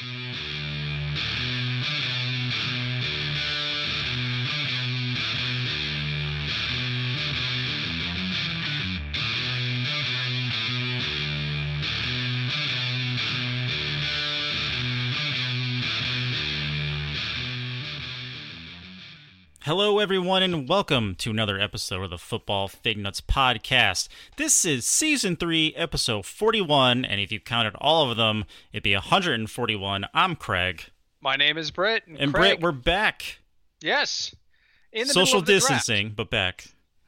Thank you. Hello, everyone, and welcome to another episode of the Football Fig Nuts podcast. This is season three, episode 41, and if you counted all of them, it'd be 141. I'm Craig. My name is Britt. And, Craig, Britt, we're back. yes, in the Social middle of the draft. distancing, but back.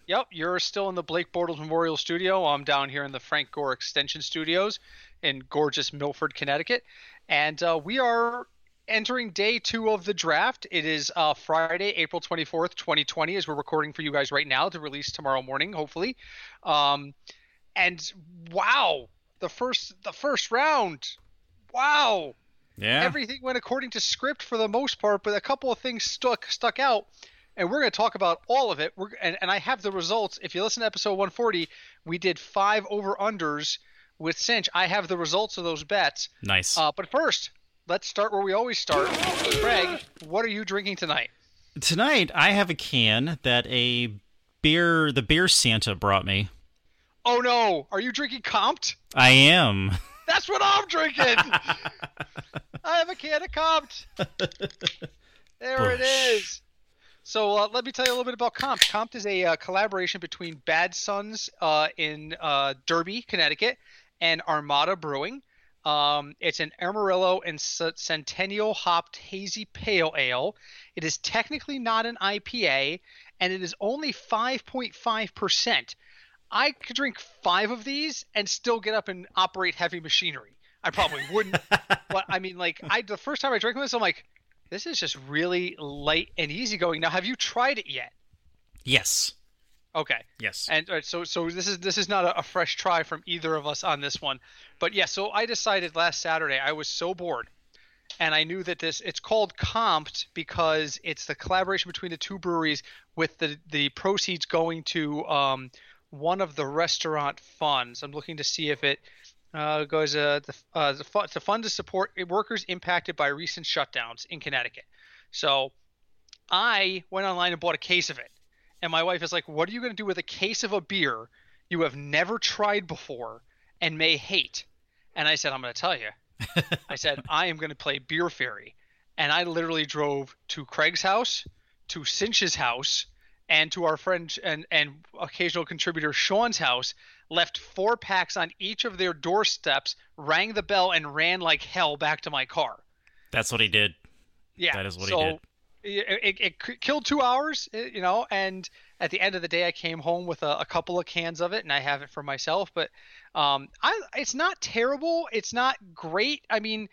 Yep, you're still in the Blake Bortles Memorial Studio. I'm down here in the Frank Gore Extension Studios in gorgeous Milford, Connecticut, and uh, we are entering day two of the draft. It is uh, Friday, April 24th, 2020, as we're recording for you guys right now to release tomorrow morning, hopefully. Um, and wow, the first the first round, wow, Yeah. everything went according to script for the most part, but a couple of things stuck stuck out, and we're going to talk about all of it. We're and, and I have the results. If you listen to episode 140, we did five over unders with Cinch. I have the results of those bets. nice. Uh, but first, let's start where we always start. Craig, what are you drinking tonight? Tonight, I have a can that a beer, the beer Santa brought me. Oh no, are you drinking Compt? I am. That's what I'm drinking. I have a can of Compt. There it Bush. is. So uh, let me tell you a little bit about Compt. Compt is a uh, collaboration between Bad Sons uh, in uh, Derby, Connecticut, and Armada Brewing. Um, it's an Amarillo and Centennial hopped hazy pale ale. It is technically not an IPA, and it is only 5.5%. I could drink five of these and still get up and operate heavy machinery. I probably wouldn't, but I mean, like, I the first time I drank this, I'm like, this is just really light and easygoing. Now, have you tried it yet? Yes. Okay. Yes. And right, so so this is this is not a, a fresh try from either of us on this one, but yeah. So I decided last Saturday I was so bored, and I knew that this it's called Compt because it's the collaboration between the two breweries with the the proceeds going to um, one of the restaurant funds. I'm looking to see if it uh, goes uh, the uh, the fund, the fund to support workers impacted by recent shutdowns in Connecticut. So I went online and bought a case of it. And my wife is like, What are you going to do with a case of a beer you have never tried before and may hate? And I said, I'm going to tell you. I said, I am going to play Beer Fairy. And I literally drove to Craig's house, to Cinch's house, and to our friend and, and occasional contributor Sean's house, left four packs on each of their doorsteps, rang the bell, and ran like hell back to my car. That's what he did. Yeah, That is what he did. It, it, it killed two hours, eh, you know, and at the end of the day, I came home with a, a couple of cans of it, and I have it for myself. But um, I, it's not terrible. It's not great. I mean,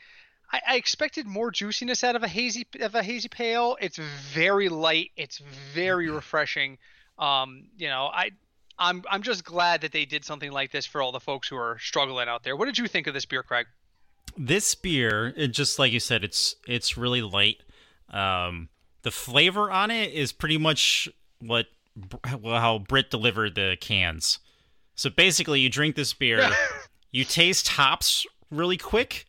I, I expected more juiciness out of a hazy of a hazy pale. It's very light. It's very refreshing. Um, you know, I. I'm I'm just glad that they did something like this for all the folks who are struggling out there. What did you think of this beer, Craig? this beer it just like you said it's it's really light um the flavor on it is pretty much what how Britt delivered the cans so basically you drink this beer you taste hops really quick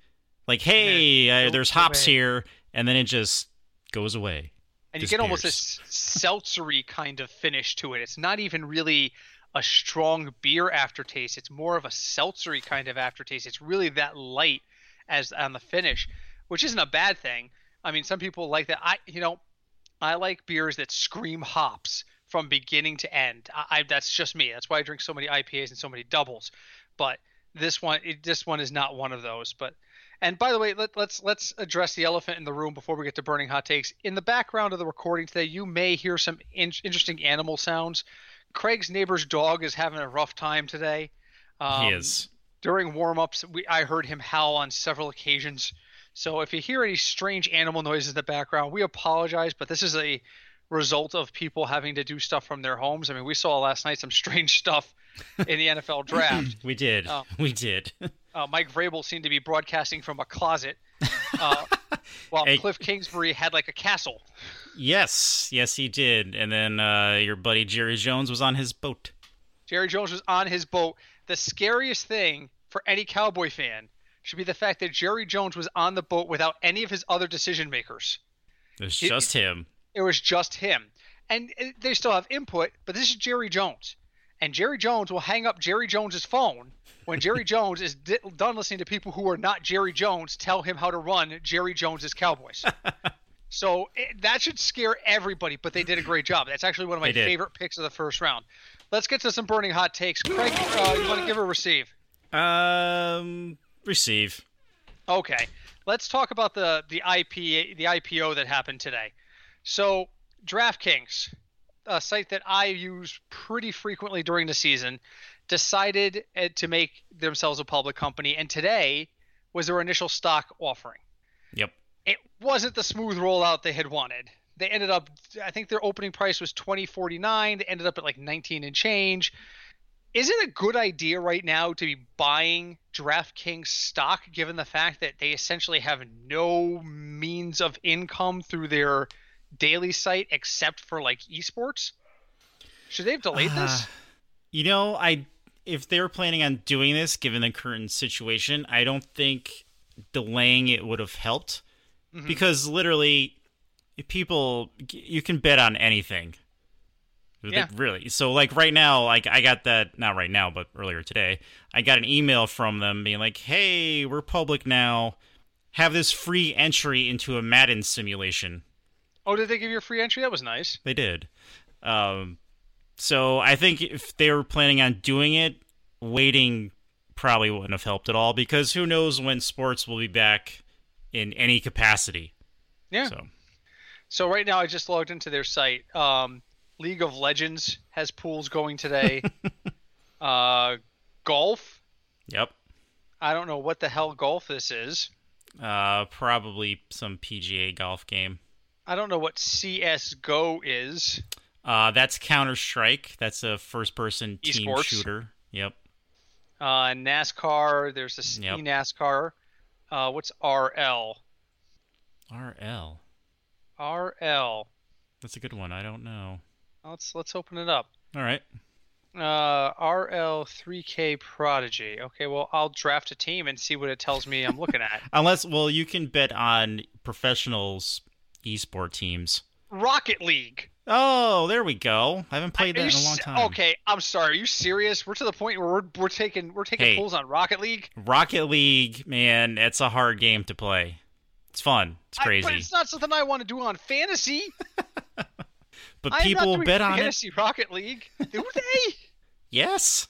like hey uh, there's hops away. here and then it just goes away and you get almost this seltzery kind of finish to it. It's not even really a strong beer aftertaste. It's more of a seltzery kind of aftertaste. It's really that light as on the finish, which isn't a bad thing. I mean, some people like that. I, you know, I like beers that scream hops from beginning to end. I, I that's just me. That's why I drink so many IPAs and so many doubles. But this one, it, this one is not one of those. But and by the way, let, let's let's address the elephant in the room before we get to burning hot takes. In the background of the recording today, you may hear some in- interesting animal sounds. Craig's neighbor's dog is having a rough time today. Um, he is During warm-ups, we I heard him howl on several occasions. So if you hear any strange animal noises in the background, we apologize, but this is a result of people having to do stuff from their homes. I mean, we saw last night some strange stuff in the NFL draft. we did Oh. we did Uh, Mike Vrabel seemed to be broadcasting from a closet, uh, while Hey. Cliff Kingsbury had like a castle. yes yes he did and then uh your buddy Jerry Jones was on his boat Jerry Jones was on his boat. The scariest thing for any Cowboy fan should be the fact that Jerry Jones was on the boat without any of his other decision makers. It's It- just him. It was just him. And they still have input, but this is Jerry Jones. And Jerry Jones will hang up Jerry Jones's phone when Jerry Jones is done listening to people who are not Jerry Jones tell him how to run Jerry Jones's Cowboys. so it, that should scare everybody, but they did a great job. That's actually one of my favorite picks of the first round. Let's get to some burning hot takes. Craig, uh, you want to give or receive? Um, receive. Okay, let's talk about the the IP the IPO that happened today. So DraftKings, a site that I use pretty frequently during the season, decided uh, to make themselves a public company, and today was their initial stock offering. Yep. It wasn't the smooth rollout they had wanted. They ended up, I think their opening price was twenty forty nine. They ended up at like nineteen and change. Is it a good idea right now to be buying DraftKings stock, given the fact that they essentially have no means of income through their daily site except for like esports? Should they have delayed this? Uh, You know, I if they're planning on doing this, given the current situation, I don't think delaying it would have helped Mhm. because literally, people you can bet on anything. Yeah. Really. So like right now, like I got that not right now, but earlier today, I got an email from them being like, "Hey, we're public now. Have this free entry into a Madden simulation." Oh, did they give you a free entry? That was nice. They did. Um, so I think if they were planning on doing it, waiting probably wouldn't have helped at all because who knows when sports will be back in any capacity. Yeah. So So right now, I just logged into their site. Um, League of Legends has pools going today. uh, golf. yep. I don't know what the hell golf this is. Uh, probably some PGA golf game. I don't know what CS:GO is. Uh, that's Counter Strike. That's a first-person team Esports. shooter. Yep. Uh, NASCAR. There's a Yep. NASCAR. Uh, what's RL? RL. RL. That's a good one. I don't know. Let's let's open it up. All right. Uh, RL 3K Prodigy. Okay, well I'll draft a team and see what it tells me I'm looking at. Unless, well, you can bet on professionals esport teams. Rocket League. Oh, there we go. I haven't played that in a long time. Okay, I'm sorry. Are you serious? We're to the point where we're, we're taking we're taking Hey. pulls on Rocket League. Rocket League, man, it's a hard game to play. It's fun. It's I- crazy. but it's not something I want to do on fantasy. but I'm people bet on it. fantasy Rocket League. Do they? Yes.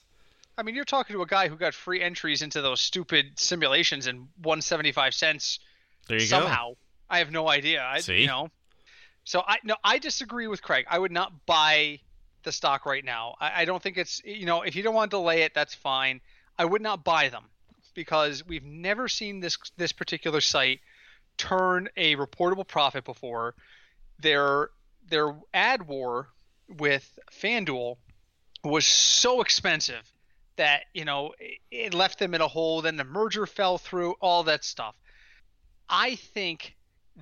I mean, you're talking to a guy who got free entries into those stupid simulations and won 75 cents There you somehow. I have no idea. I, See? You know. So I no, I disagree with Craig. I would not buy the stock right now. I, I don't think it's you know if you don't want to delay it, that's fine. I would not buy them because we've never seen this this particular site turn a reportable profit before. Their their ad war with FanDuel was so expensive that you know it, left them in a hole. Then the merger fell through, all that stuff. I think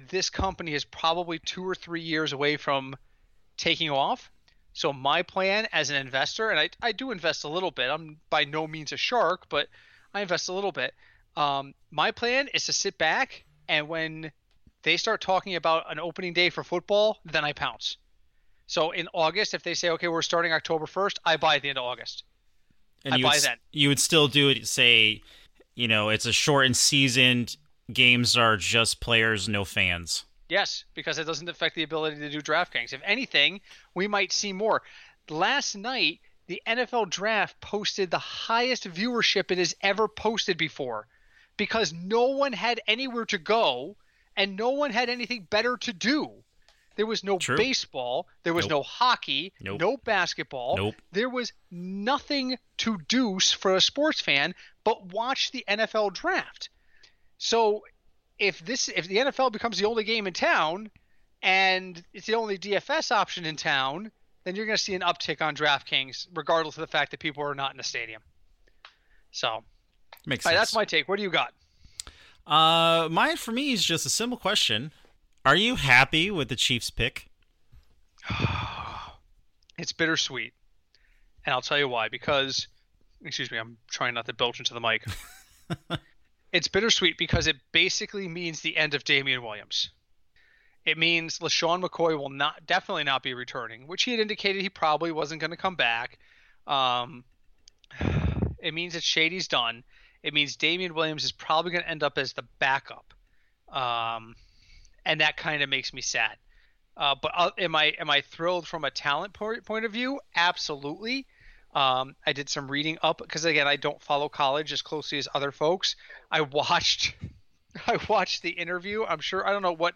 this company is probably two or three years away from taking off. So my plan as an investor, and I, I do invest a little bit. I'm by no means a shark, but I invest a little bit. Um, my plan is to sit back and when they start talking about an opening day for football, then I pounce. So in August, if they say, okay, we're starting October 1st, I buy at the end of August. And I you buy would, that. You would still do it. Say, you know, it's a shortened season. Games are just players, no fans. Yes, because it doesn't affect the ability to do DraftKings. If anything, we might see more. Last night, the NFL draft posted the highest viewership it has ever posted before because no one had anywhere to go and no one had anything better to do. There was no True. baseball, there was Nope. no hockey, Nope. no basketball. Nope. There was nothing to do for a sports fan but watch the NFL draft. So if this if the NFL becomes the only game in town and it's the only DFS option in town, then you're going to see an uptick on DraftKings, regardless of the fact that people are not in the stadium. So, all Makes right, sense. that's my take. What do you got? Uh, mine for me is just a simple question: Are you happy with the Chiefs pick? It's bittersweet, and I'll tell you why. Because, excuse me, I'm trying not to belch into the mic. It's bittersweet because it basically means the end of Damien Williams. It means LeSean McCoy will not definitely not be returning, which he had indicated he probably wasn't going to come back. Um, it means that Shady's done. It means Damien Williams is probably going to end up as the backup, um, and that kind of makes me sad. Uh, but uh, am I am I thrilled from a talent point, point of view? Absolutely. Um, I did some reading up because again I don't follow college as closely as other folks. I watched I watched the interview. I'm sure I don't know what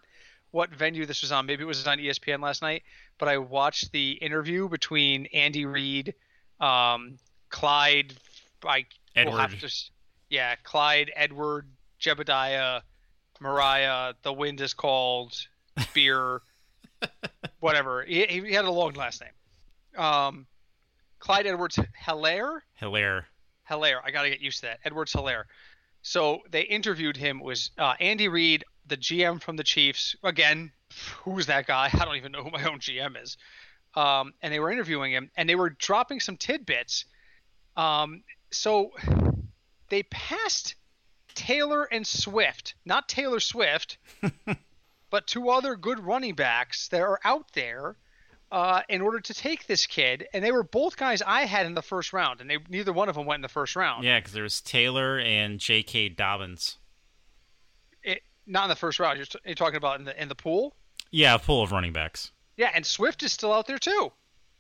what venue this was on. Maybe it was on ESPN last night, but I watched the interview between Andy Reid, um, Clyde, I Edward. will have to, yeah, Clyde, Edward, Jebediah, Mariah. The wind is called Beer, whatever. He, he had a long last name. Um, Clyde Edwards Helaire. Helaire. Helaire. I got to get used to that. Edwards Helaire. So they interviewed him was uh, Andy Reid, the GM from the Chiefs. Again, who's that guy? I don't even know who my own GM is. Um, and they were interviewing him, and they were dropping some tidbits. Um, so they passed Taylor and Swift, not Taylor Swift, but two other good running backs that are out there uh, in order to take this kid. And they were both guys I had in the first round, and they neither one of them went in the first round. Yeah, because there was Taylor and J.K. Dobbins. It, not in the first round. You're, t- you're talking about in the in the pool. Yeah, pool of running backs. Yeah, and Swift is still out there too.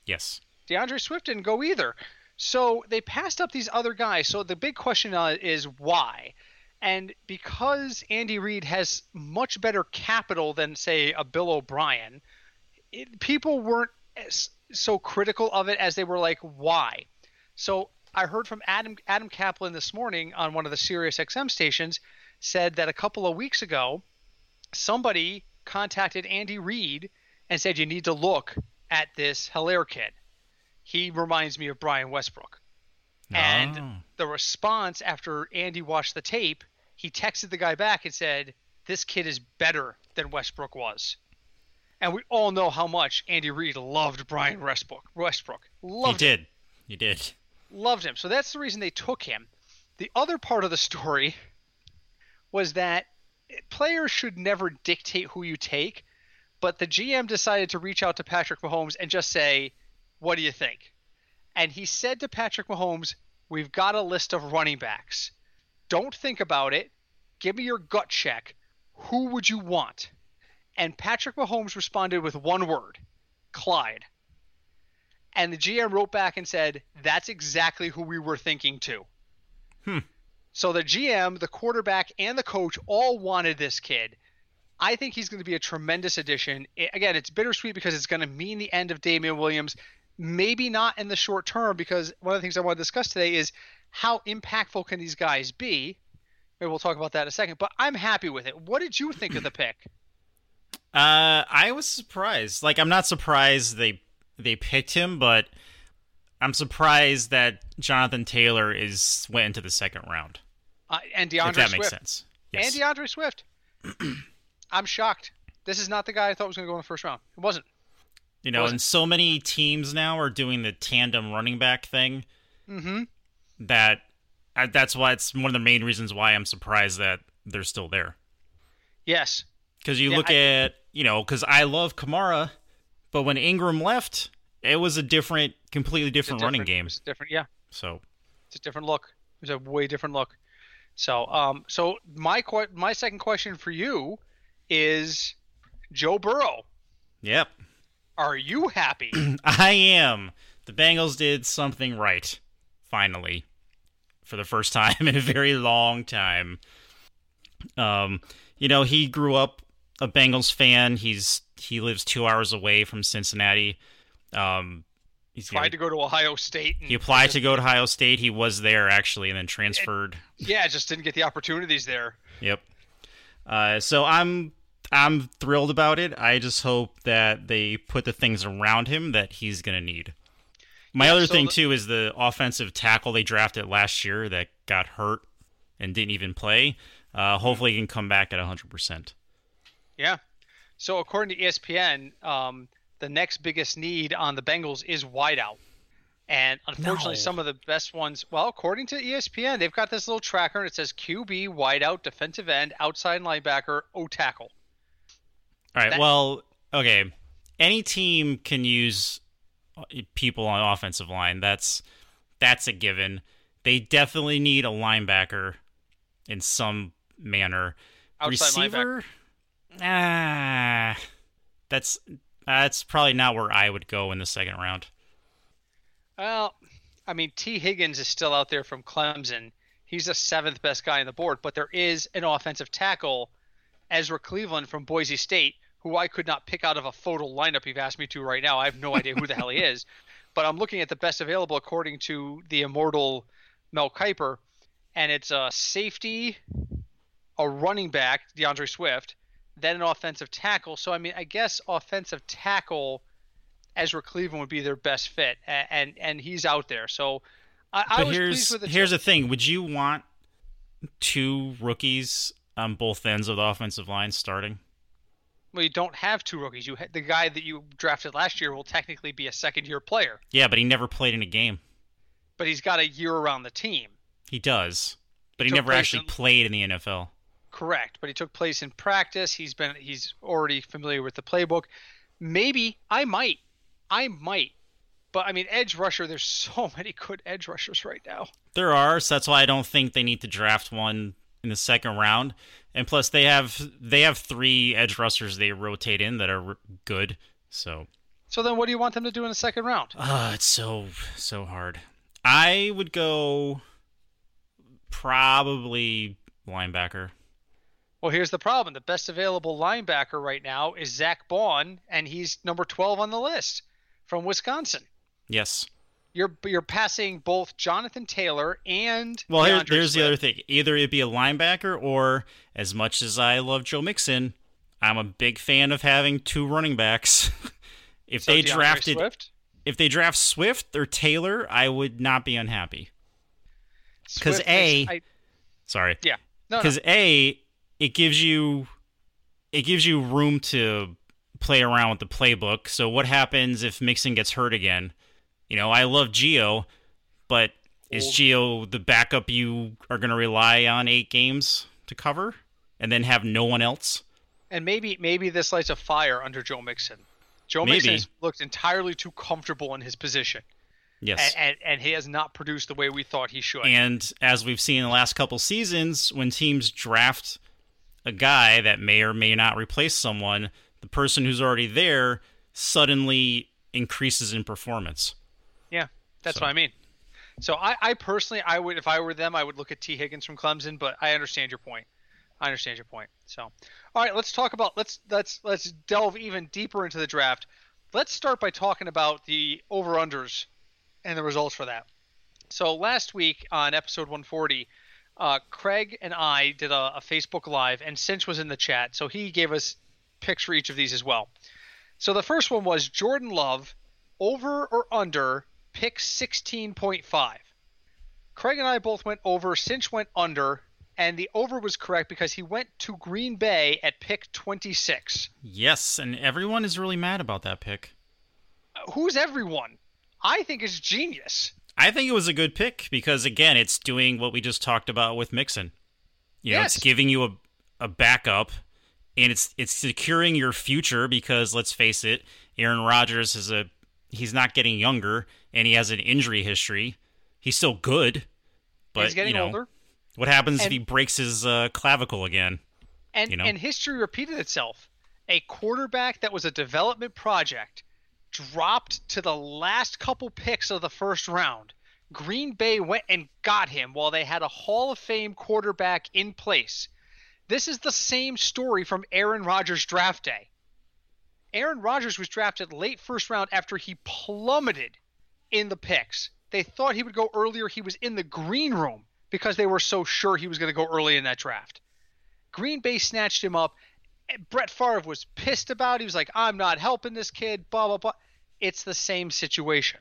Yes. D'Andre Swift didn't go either. So they passed up these other guys. So the big question uh, is why? And because Andy Reid has much better capital than, say, a Bill O'Brien, it, people weren't as, so critical of it as they were like, why? So I heard from Adam Adam Caplan this morning on one of the Sirius XM stations said that a couple of weeks ago, somebody contacted Andy Reid and said you need to look at this Helaire kid. He reminds me of Brian Westbrook. And Oh. the response after Andy watched the tape, he texted the guy back and said, "This kid is better than Westbrook was." And we all know how much Andy Reid loved Brian Westbrook. Westbrook he loved him, did. He did. loved him. So that's the reason they took him. The other part of the story was that players should never dictate who you take, but the GM decided to reach out to Patrick Mahomes and just say, "What do you think?" And he said to Patrick Mahomes, "We've got a list of running backs. Don't think about it. Give me your gut check. Who would you want?" And Patrick Mahomes responded with one word, Clyde. And the GM wrote back and said, That's exactly who we were thinking too. Hmm. So the GM, the quarterback, and the coach all wanted this kid. I think he's going to be a tremendous addition. I- again, it's bittersweet because it's going to mean the end of Damien Williams. Maybe not in the short term, because one of the things I want to discuss today is how impactful can these guys be. Maybe we'll talk about that in a second. But I'm happy with it. What did you think of the pick? Uh, I was surprised. Like, I'm not surprised they they picked him, but I'm surprised that Jonathan Taylor is went into the second round. Uh, and D'Andre if that Swift. makes sense. Yes. And D'Andre Swift. I'm shocked. This is not the guy I thought was going to go in the first round. It wasn't. You know, and so many teams now are doing the tandem running back thing. Mm-hmm. That that's why it's one of the main reasons why I'm surprised that they're still there. Yes. Because you Yeah, look I- at, you know, because I love Kamara, but when Ingram left, it was a different, completely a different, running game. It's different. Yeah. So, It's a different look. It's a way different look. So, um, so my que- my second question for you is Joe Burrow. yep, Are you happy? I am. The Bengals did something right, finally, for the first time in a very long time. Um, you know, he grew up a Bengals fan. He's he lives two hours away from Cincinnati. Um, he's Tried to go to Ohio State. And he applied to go to Ohio State. He was there actually, and then transferred. Yeah, just didn't get the opportunities there. Yep. Uh, so I'm I'm thrilled about it. I just hope that they put the things around him that he's gonna need. My Yeah, other so thing the- too is the offensive tackle they drafted last year that got hurt and didn't even play. Uh, hopefully, he can come back at 100. percent Yeah. So according to ESPN, um, the next biggest need on the Bengals is wideout, And unfortunately, No. some of the best ones, well, according to ESPN, they've got this little tracker and it says QB, wideout, defensive end, outside linebacker, O tackle. All right. That- well, okay. Any team can use uh, people on offensive line. That's that's a given. They definitely need a linebacker in some manner. Outside linebacker. Receiver, ah, that's that's probably not where I would go in the second round. Well, I mean, Tee Higgins is still out there from Clemson. He's the seventh best guy on the board, but there is an offensive tackle, Ezra Cleveland from Boise State, who I could not pick out of a photo lineup you've asked me to right now. I have no idea who the hell he is, but I'm looking at the best available according to the immortal Mel Kiper, and it's a safety, a running back, D'Andre Swift, then an offensive tackle. So I mean, I guess offensive tackle. Ezra Cleveland would be their best fit, a- and and he's out there. So I, I was here's pleased with the here's the thing: Would you want two rookies on both ends of the offensive line starting? well, you don't have two rookies. You ha- the guy that you drafted last year will technically be a second year player, Yeah, but he never played in a game. but he's got a year around the team. He does, but he Took never actually in- played in the NFL. Correct, but he took place in practice. He's been he's already familiar with the playbook. Maybe I might, I might, but I mean edge rusher. There's so many good edge rushers right now. There are, so that's why I don't think they need to draft one in the second round. And plus, they have they have three edge rushers they rotate in that are good. So, So then, what do you want them to do in the second round? ah, it's so so hard. I would go probably linebacker. Well, here's the problem. The best available linebacker right now is Zach Baun, and he's number 12 on the list from Wisconsin. Yes. You're you're passing both Jonathan Taylor and Well, here, D'Andre there's the other thing. Either it'd be a linebacker, or as much as I love Joe Mixon, I'm a big fan of having two running backs. if So they D'Andre drafted, Swift, if they draft Swift or Taylor, I would not be unhappy. Because A- is- I- Sorry, yeah, no, no. because a it gives you it gives you room to play around with the playbook. So what happens if Mixon gets hurt again? You know, I love Gio, but is Gio the backup you are going to rely on eight games to cover, and then have no one else? and maybe maybe this lights a fire under Joe Mixon. Joe Maybe. Mixon has looked entirely too comfortable in his position, Yes. and, and and he has not produced the way we thought he should. And as we've seen in the last couple seasons, when teams draft a guy that may or may not replace someone, the person who's already there suddenly increases in performance. That's So- what I mean. So I, I personally, I would, if I were them, I would look at Tee Higgins from Clemson. But I understand your point. I understand your point. So, all right, let's talk about let's let's let's delve even deeper into the draft. Let's start by talking about the over unders and the results for that. So last week on episode 140, uh, Craig and I did a, a Facebook Live, and Cinch was in the chat, so he gave us picks for each of these as well. So the first one was Jordan Love over or under pick 16.5. Craig and I both went over. Cinch went under, and the over was correct because he went to Green Bay at pick 26. Yes, and everyone is really mad about that pick. Uh, Who's everyone? I think it's genius. I think it was a good pick because again, it's doing what we just talked about with Mixon. You know, Yes. it's giving you a a backup and it's it's securing your future because let's face it, Aaron Rodgers is a he's not getting younger and he has an injury history. He's still good, but He's getting you know, older. what happens if he breaks his uh, clavicle again? And, you know? and history repeated itself. A quarterback that was a development project dropped to the last couple picks of the first round. Green Bay went and got him while they had a Hall of Fame quarterback in place. This is the same story from Aaron Rodgers' draft day. Aaron Rodgers was drafted late first round after he plummeted in the picks. They thought he would go earlier. He was in the green room because they were so sure he was going to go early in that draft. Green Bay snatched him up. Brett Favre was pissed about. it. He was like, "I'm not helping this kid." Blah blah blah. It's the same situation.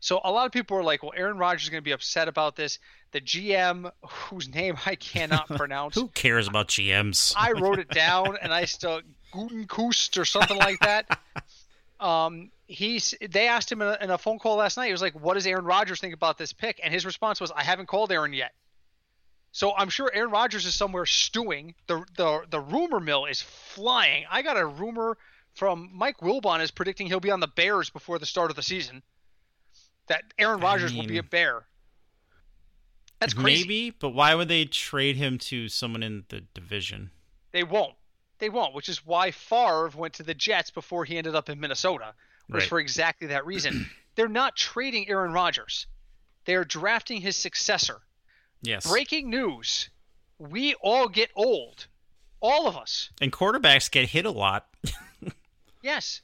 So a lot of people are like, "Well, Aaron Rodgers is going to be upset about this." The GM, whose name I cannot pronounce, Who cares about GMs? I wrote it down, and I still Gutenkust or something like that. Um, he's they asked him in a, in a phone call last night. He was like, "What does Aaron Rodgers think about this pick?" And his response was, "I haven't called Aaron yet." So I'm sure Aaron Rodgers is somewhere stewing. The the the rumor mill is flying. I got a rumor from Mike Wilbon is predicting he'll be on the Bears before the start of the season. That Aaron Rodgers will be a Bear. That's crazy. Maybe, but why would they trade him to someone in the division? They won't. They won't, which is why Favre went to the Jets before he ended up in Minnesota. Was Right. for exactly that reason. They're not trading Aaron Rodgers. They're drafting his successor. Yes. Breaking news. We all get old. All of us. And quarterbacks get hit a lot. Yes.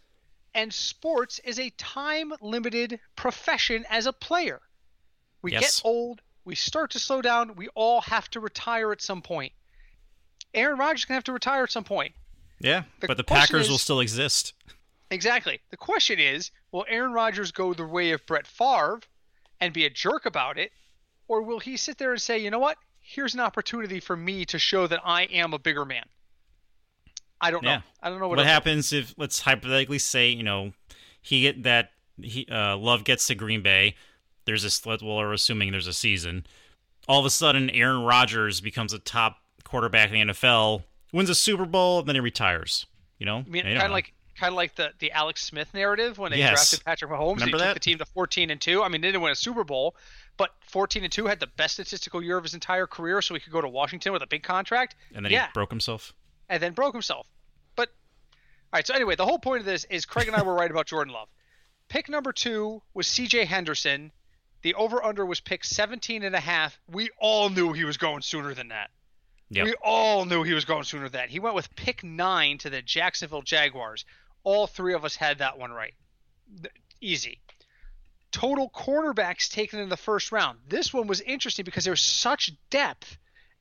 And sports is a time limited profession as a player. We Yes. get old, we start to slow down, we all have to retire at some point. Aaron Rodgers is going to have to retire at some point. Yeah, The but the Packers will still exist. Exactly. The question is, will Aaron Rodgers go the way of Brett Favre and be a jerk about it, or will he sit there and say, you know what? Here's an opportunity for me to show that I am a bigger man. I don't know. Yeah. I don't know What, what, happens if let's hypothetically say you know he get that he uh, Love gets to Green Bay. There's this well, we're assuming there's a season. All of a sudden, Aaron Rodgers becomes a top quarterback in the NFL, wins a Super Bowl, and then he retires. You know, I mean, kind of like kind of like the the Alex Smith narrative when they Yes. drafted Patrick Mahomes. and he Remember took that? the team to 14 and two. I mean, they didn't win a Super Bowl, but 14 and two had the best statistical year of his entire career, so he could go to Washington with a big contract. and then yeah. he broke himself. and then broke himself. But all right, so anyway, the whole point of this is Craig and I were right about Jordan Love. Pick number 2 was CJ Henderson. The over under was picked 17 and a half. We all knew he was going sooner than that. Yep. We all knew he was going sooner than that. He went with pick 9 to the Jacksonville Jaguars. All three of us had that one right. Easy. Total cornerbacks taken in the first round. This one was interesting because there was such depth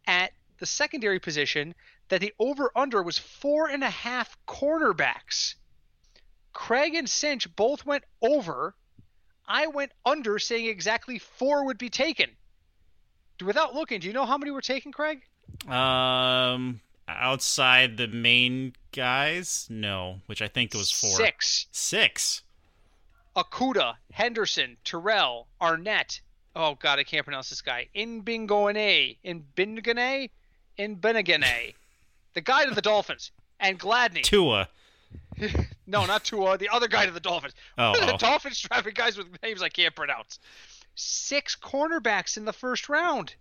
at the secondary position that the over under was four and a half cornerbacks. Craig and Cinch both went over. I went under, saying exactly four would be taken. Without looking, do you know how many were taken, Craig? Um, outside the main guys, no, which I think it was four. Six. Six. Okudah, Henderson, Terrell, Arnette. Oh God, I can't pronounce this guy. Inbingone, Inbingane, Inbenigane. The guy to the Dolphins. And Gladney. Tua. No, not Tua. The other guy to the Dolphins. Oh, the oh. Dolphins drafting guys with names I can't pronounce. Six cornerbacks in the first round.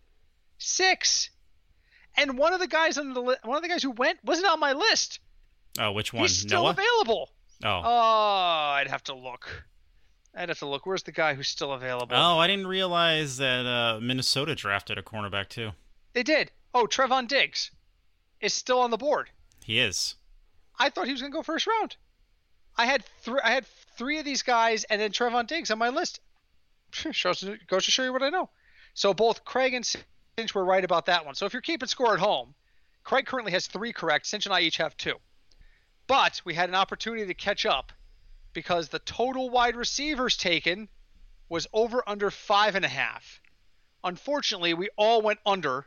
Six. And one of the guys on the li- one of the guys who went wasn't on my list. Oh, which one? He's still Noah. available. oh. Oh, I'd have to look. I'd have to look. Where's the guy who's still available? Oh, I didn't realize that uh, Minnesota drafted a cornerback too. They did. Oh, Trevon Diggs is still on the board. He is. I thought he was going to go first round. I had three. I had three of these guys, and then Trevon Diggs on my list. Shows goes to show you what I know. So both Craig and Cinch were right about that one. So if you're keeping score at home, Craig currently has three correct. Cinch and I each have two. But we had an opportunity to catch up because the total wide receivers taken was over under five and a half. Unfortunately, we all went under,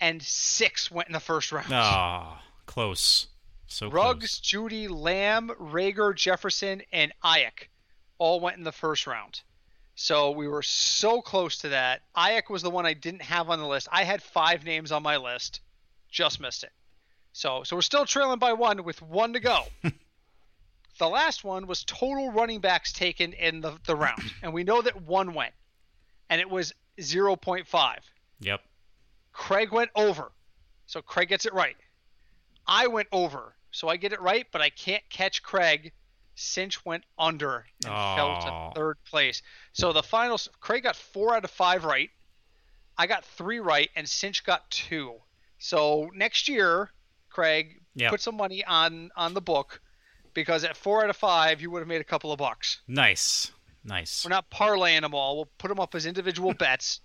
and six went in the first round. Ah, close. So Ruggs, Jeudy, Lamb, Reagor, Jefferson, and Aiyuk all went in the first round. So we were so close to that. Aiyuk was the one I didn't have on the list. I had five names on my list, just missed it. So so we're still trailing by one with one to go. the last one was total running backs taken in the, the round, and we know that one went, and it was 0.5. Yep. Craig went over. So Craig gets it right. I went over. So I get it right, but I can't catch Craig. Cinch went under and fell to third place. So the finals, Craig got four out of five right. I got three right, and Cinch got two. So next year, Craig, Yep. put some money on on the book because at four out of five, you would have made a couple of bucks. Nice. Nice. We're not parlaying them all. We'll put them up as individual bets.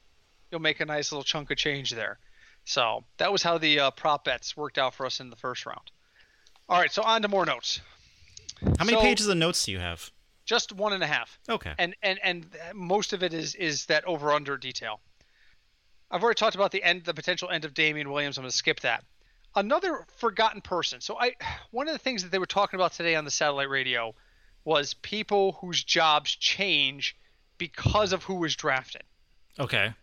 You'll make a nice little chunk of change there. So that was how the uh, prop bets worked out for us in the first round. All right, so on to more notes. How many so- pages of notes do you have? Just one and a half, Okay. and and and most of it is is that over under detail. I've already talked about the end, the potential end of Damien Williams. I'm going to skip that. Another forgotten person. So I, one of the things that they were talking about today on the satellite radio was people whose jobs change because of who was drafted. Okay.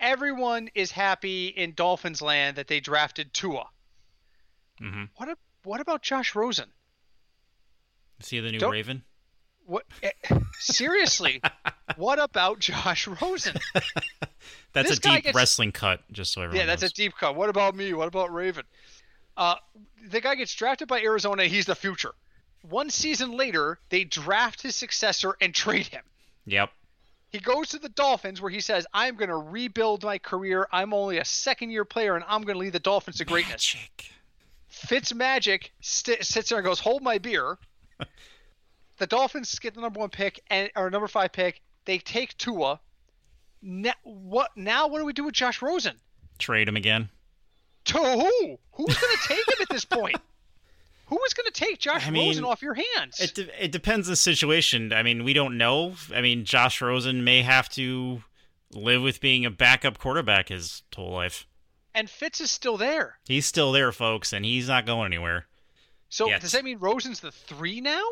Everyone is happy in Dolphins land that they drafted Tua. Mm-hmm. What a, what about Josh Rosen? Is he the new Don't- Raven? What eh, seriously? what about Josh Rosen? That's This a deep gets- wrestling cut, just so everyone Yeah, that's a deep cut. What about me? What about Raven? Uh, the guy gets drafted by Arizona. He's the future. One season later, they draft his successor and trade him. Yep. He goes to the Dolphins where he says, I'm going to rebuild my career. I'm only a second year player and I'm going to lead the Dolphins to greatness. Magic. Fitz Magic st- sits there and goes, Hold my beer. the Dolphins get the number one pick and or number five pick. They take Tua. Now what? Now what do we do with Josh Rosen? Trade him again. To who? Who's going to take him at this point? Who is going to take Josh I mean, Rosen off your hands? It de- it depends on the situation. I mean, we don't know. I mean, Josh Rosen may have to live with being a backup quarterback his whole life. and Fitz is still there. He's still there, folks, and he's not going anywhere. So Yes. does that mean Rosen's the three now?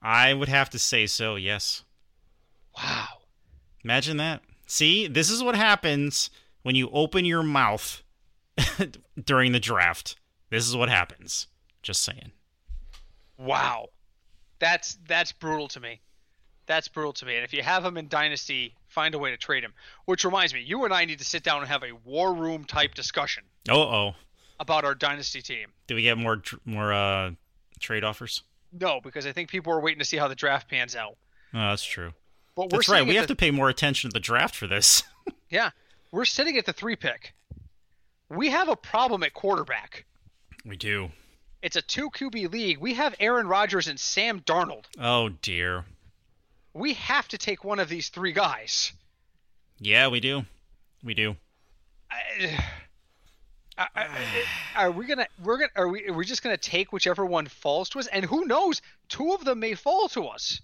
I would have to say so. Yes. Wow. Imagine that. See, this is what happens when you open your mouth during the draft. This is what happens. Just saying. Wow. That's that's brutal to me. That's brutal to me. And if you have him in Dynasty, find a way to trade him. Which reminds me, you and I need to sit down and have a war room type discussion Oh, oh. About our Dynasty team. Do we get more more uh, trade offers? No, because I think people are waiting to see how the draft pans out. Oh, that's true. But we're That's right. We have the- to pay more attention to the draft for this. Yeah, we're sitting at the three pick. We have a problem at quarterback. we do. It's a two QB league. We have Aaron Rodgers and Sam Darnold. Oh dear. We have to take one of these three guys. Yeah, we do. We do. I, I, I- are we gonna? We're gonna. Are we? Are we just gonna take whichever one falls to us? And who knows? Two of them may fall to us.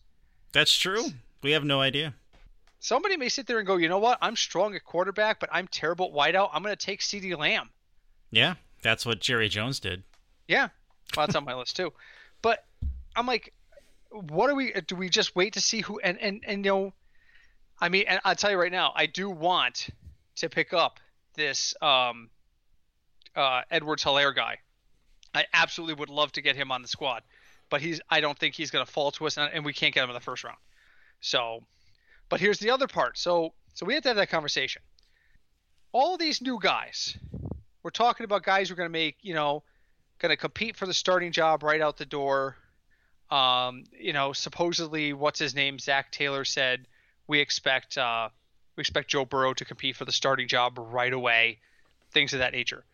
That's true. We have no idea. Somebody may sit there and go, you know what? I'm strong at quarterback, but I'm terrible at wideout. I'm gonna take CeeDee Lamb. Yeah, that's what Jerry Jones did. Yeah, well, that's on my list too. But I'm like, what do we? Do we just wait to see who? And and and you know, I mean, and I'll tell you right now, I do want to pick up this um, uh, Edwards Helaire guy. I absolutely would love to get him on the squad, but he's. I don't think he's going to fall to us, and, and we can't get him in the first round. So, but here's the other part. So so we have to have that conversation. All these new guys, we're talking about guys who are going to make you know going to compete for the starting job right out the door. Um, you know, supposedly, what's his name? Zac Taylor said we expect uh, we expect Joe Burrow to compete for the starting job right away. Things of that nature.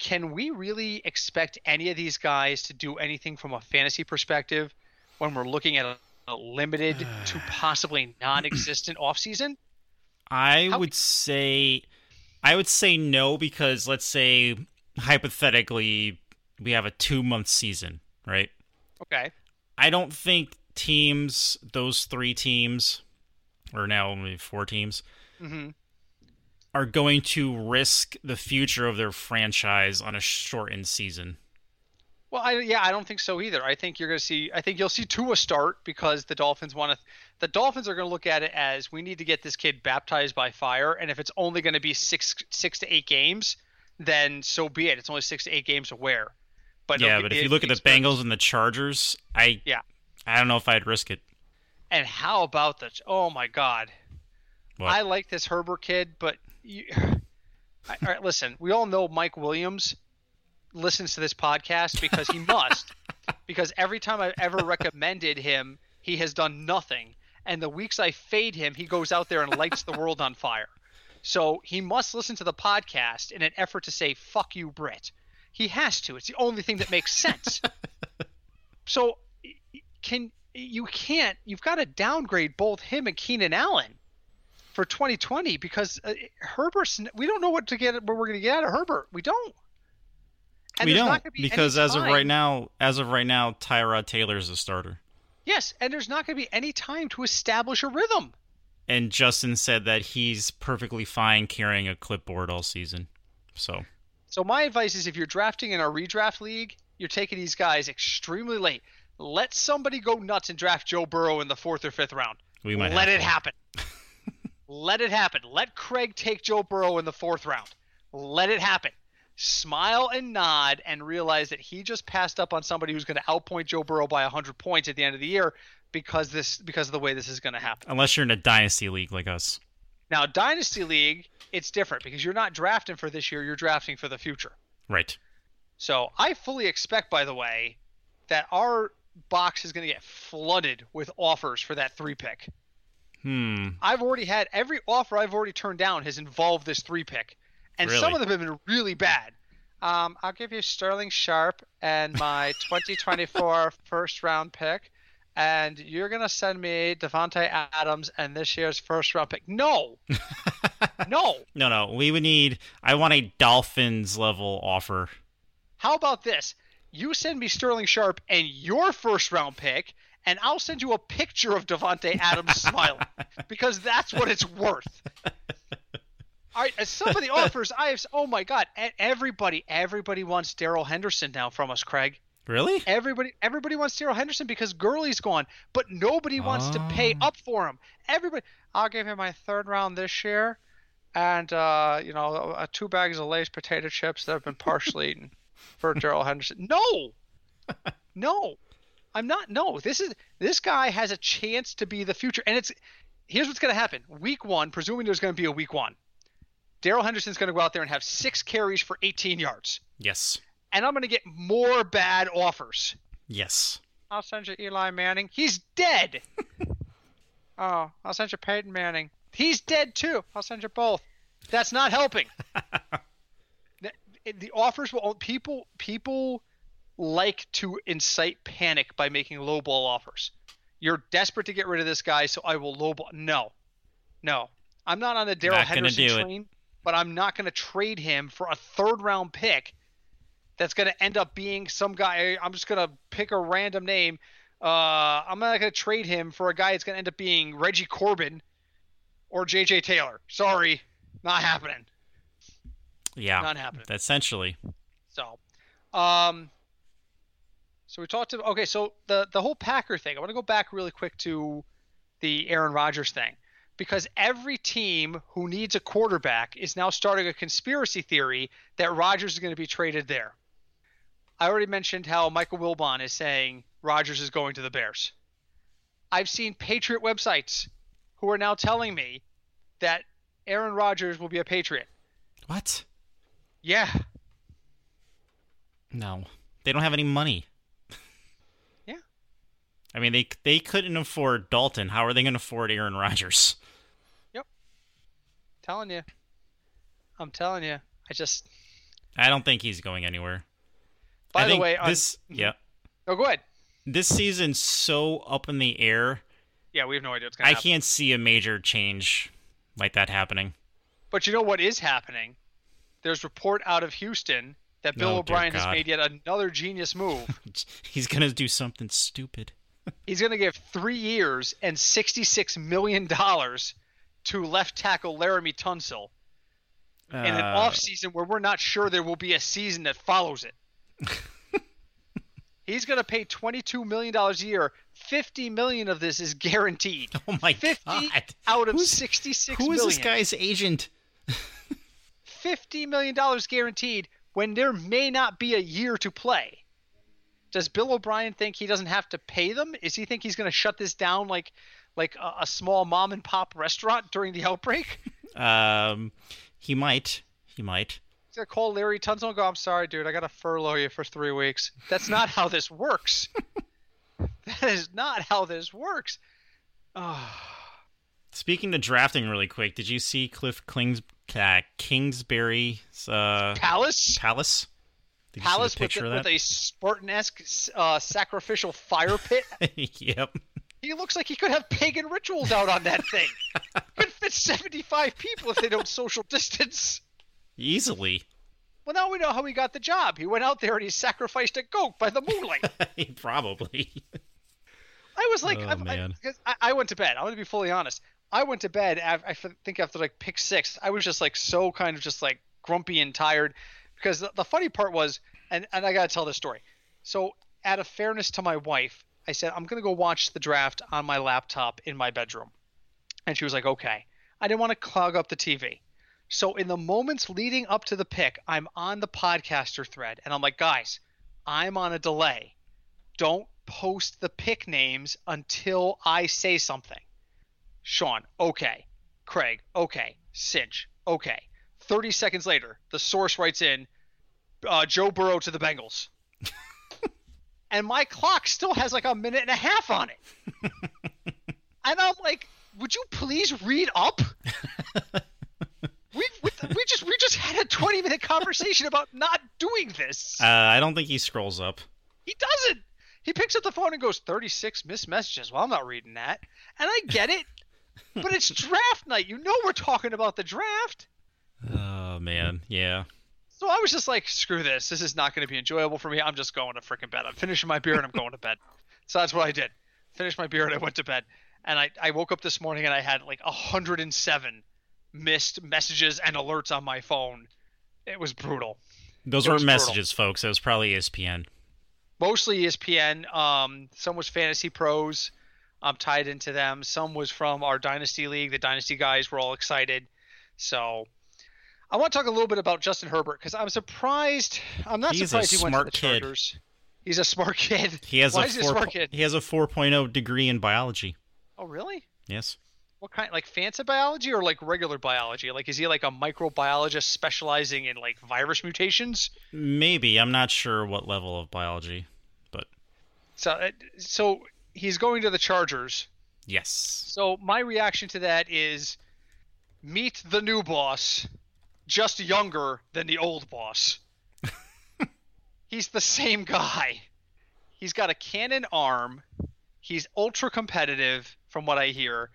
Can we really expect any of these guys to do anything from a fantasy perspective when we're looking at a, a limited to possibly non-existent offseason? I How- would say I would say no because let's say hypothetically we have a 2 month season, right? Okay. I don't think teams those 3 teams or now only 4 teams hmm are going to risk the future of their franchise on a shortened season. Well, I, yeah, I don't think so either. I think you're going to see. I think you'll see Tua start because the Dolphins want to. The Dolphins are going to look at it as we need to get this kid baptized by fire, and if it's only going to be six six to eight games, then so be it. It's only six to eight games to wear. But yeah, but if you look at the Bengals and the Chargers, I Yeah. I don't know if I'd risk it. and how about the? Oh my God, What? I like this Herbert kid, but you, I, all right, listen. We all know Mike Williams listens to this podcast because he must. because every time I've ever recommended him, he has done nothing. And the weeks I fade him, he goes out there and lights the world on fire. So he must listen to the podcast in an effort to say "fuck you, Britt." He has to. It's the only thing that makes sense. so can you can't you've got to downgrade both him and Keenan Allen for 2020 because uh, Herbert's we don't know what to get what we're going to get out of Herbert. We don't. And we don't be because as of right now, as of right now, Tyrod Taylor is a starter. Yes, and there's not going to be any time to establish a rhythm. And Justin said that he's perfectly fine carrying a clipboard all season. So So my advice is if you're drafting in a redraft league, you're taking these guys extremely late. let somebody go nuts and draft Joe Burrow in the fourth or fifth round. We might let it happen. let it happen. Let Craig take Joe Burrow in the fourth round. Let it happen. Smile and nod and realize that he just passed up on somebody who's going to outpoint Joe Burrow by 100 points at the end of the year because this because of the way this is going to happen. Unless you're in a dynasty league like us. Now, Dynasty League, it's different because you're not drafting for this year, you're drafting for the future. Right. So I fully expect, by the way, that our box is going to get flooded with offers for that three pick. Hmm. I've already had every offer I've already turned down has involved this three pick, and some of them have been really bad. Um, I'll give you Sterling Sharp and my 2024 first round pick, and you're gonna send me Davante Adams and this year's first round pick. No, no. No, no. We would need. I want a Dolphins level offer. How about this? You send me Sterling Sharp and your first round pick, and I'll send you a picture of Davante Adams smiling because that's what it's worth. All right, as some of the offers I have. Oh my God! Everybody, everybody wants Darrell Henderson now from us, Craig. Really? Everybody, everybody wants Darrell Henderson because Gurley's gone, but nobody wants to pay Oh. up for him. Everybody, I'll give him my third round this year, and uh, you know, uh, two bags of Lay's potato chips that have been partially eaten for Darrell Henderson. No, no, I'm not. No, this is this guy has a chance to be the future, and it's here's what's going to happen. Week one, presuming there's going to be a week one, Darrell Henderson's going to go out there and have six carries for 18 yards, Yes. and I'm going to get more bad offers. Yes. I'll send you Eli Manning. He's dead. oh, I'll send you Peyton Manning. He's dead too. I'll send you both. That's not helping. the, the offers will people people like to incite panic by making lowball offers. You're desperate to get rid of this guy, so I will lowball. No, no, I'm not on the Darrell Henderson do it. train, but I'm not going to trade him for a third round pick that's going to end up being some guy. I'm just going to pick a random name. Uh, I'm not going to trade him for a guy that's going to end up being Reggie Corbin or J.J. Taylor. Sorry, not happening. Yeah. Not happening. Essentially. So, um, so we talked to okay. So the the whole Packer thing. I want to go back really quick to the Aaron Rodgers thing because every team who needs a quarterback is now starting a conspiracy theory that Rodgers is going to be traded there. I already mentioned how Michael Wilbon is saying Rodgers is going to the Bears. I've seen Patriot websites who are now telling me that Aaron Rodgers will be a Patriot. What? Yeah, No. They don't have any money. I mean, they they couldn't afford Dalton. How are they going to afford Aaron Rodgers? Yep. Telling you. I'm telling you. I just. I don't think he's going anywhere. By I the way, on- this mhm. yeah, Oh, go ahead. this season's so up in the air. Yeah, we have no idea what's going to I happen. can't see a major change like that happening. But you know what is happening? There's report out of Houston that Bill Oh, O'Brien has made yet another genius move. He's going to do something stupid. He's going to give three years and $66 million to left tackle Laremy Tunsil in an Uh, off season where we're not sure there will be a season that follows it. He's going to pay $22 million a year. 50 million of this is guaranteed. Oh my 50 god! out of Who's- sixty-six Who million. this guy's agent? fifty million dollars guaranteed when there may not be a year to play. Does Bill O'Brien think he doesn't have to pay them? Is he think he's going to shut this down like like a, a small mom and pop restaurant during the outbreak? Um, he might. He might. He's going to call Larry Tunsil and go, "I'm sorry, dude, I got to furlough you for three weeks." That's not how this works. that is not how this works. Oh, Speaking of drafting, really quick, did you see Kliff Klings, uh, Kingsbury's uh, Palace, palace? Palace with, a, with a Spartan-esque uh, sacrificial fire pit. yep. He looks like he could have pagan rituals out on that thing. could fit 75 people if they don't social distance. Easily. Well, now we know how he got the job. He went out there and he sacrificed a goat by the moonlight. Probably. I was like, Oh, I, I, I went to bed. I'm going to be fully honest. I went to bed, I f- think after like pick six, I was just like so kind of just like grumpy and tired. Because the, the funny part was, and, and I got to tell this story. So, out of fairness to my wife, I said, I'm to go watch the draft on my laptop in my bedroom. And she was like, okay. I didn't want to clog up the TV. So in the moments leading up to the pick, I'm on the podcaster thread and I'm like, guys, I'm on a delay. Don't post the pick names until I say something. Sean, okay. Craig, okay. Cinch, okay. 30 seconds later, the source writes in uh, Joe Burrow to the Bengals. and my clock still has like a minute and a half on it. and I'm like, would you please read up? we, we, we just we just had a 20 minute conversation about not doing this. Uh, I don't think he scrolls up. He doesn't. He picks up the phone and goes 36 missed messages. Well, I'm not reading that. And I get it. but it's draft night. You know we're talking about the draft. Oh man, yeah. So I was just like, screw this. This is not going to be enjoyable for me. I'm just going to freaking bed. I'm finishing my beer and I'm going to bed. So that's what I did. Finished my beer and I went to bed. And I, I woke up this morning and I had like 107 missed messages and alerts on my phone. It was brutal. Those It weren't messages, folks. It was probably ESPN. Mostly ESPN. Um, some was Fantasy Pros. I'm tied into them. Some was from our Dynasty League. The Dynasty guys were all excited. So I want to talk a little bit about Justin Herbert because I'm surprised. I'm not He's surprised he went to the kid. Chargers. He's a smart kid. He has Why a is he a four. smart kid? He has a 4.0 degree in biology. Oh, really? Yes. What kind? Like fancy biology or like regular biology? Like, is he like a microbiologist specializing in like virus mutations? Maybe. I'm not sure what level of biology, but So, uh, so he's going to the Chargers. yes. So my reaction to that is meet the new boss, just younger than the old boss. He's the same guy. He's got a cannon arm. He's ultra competitive from what I hear,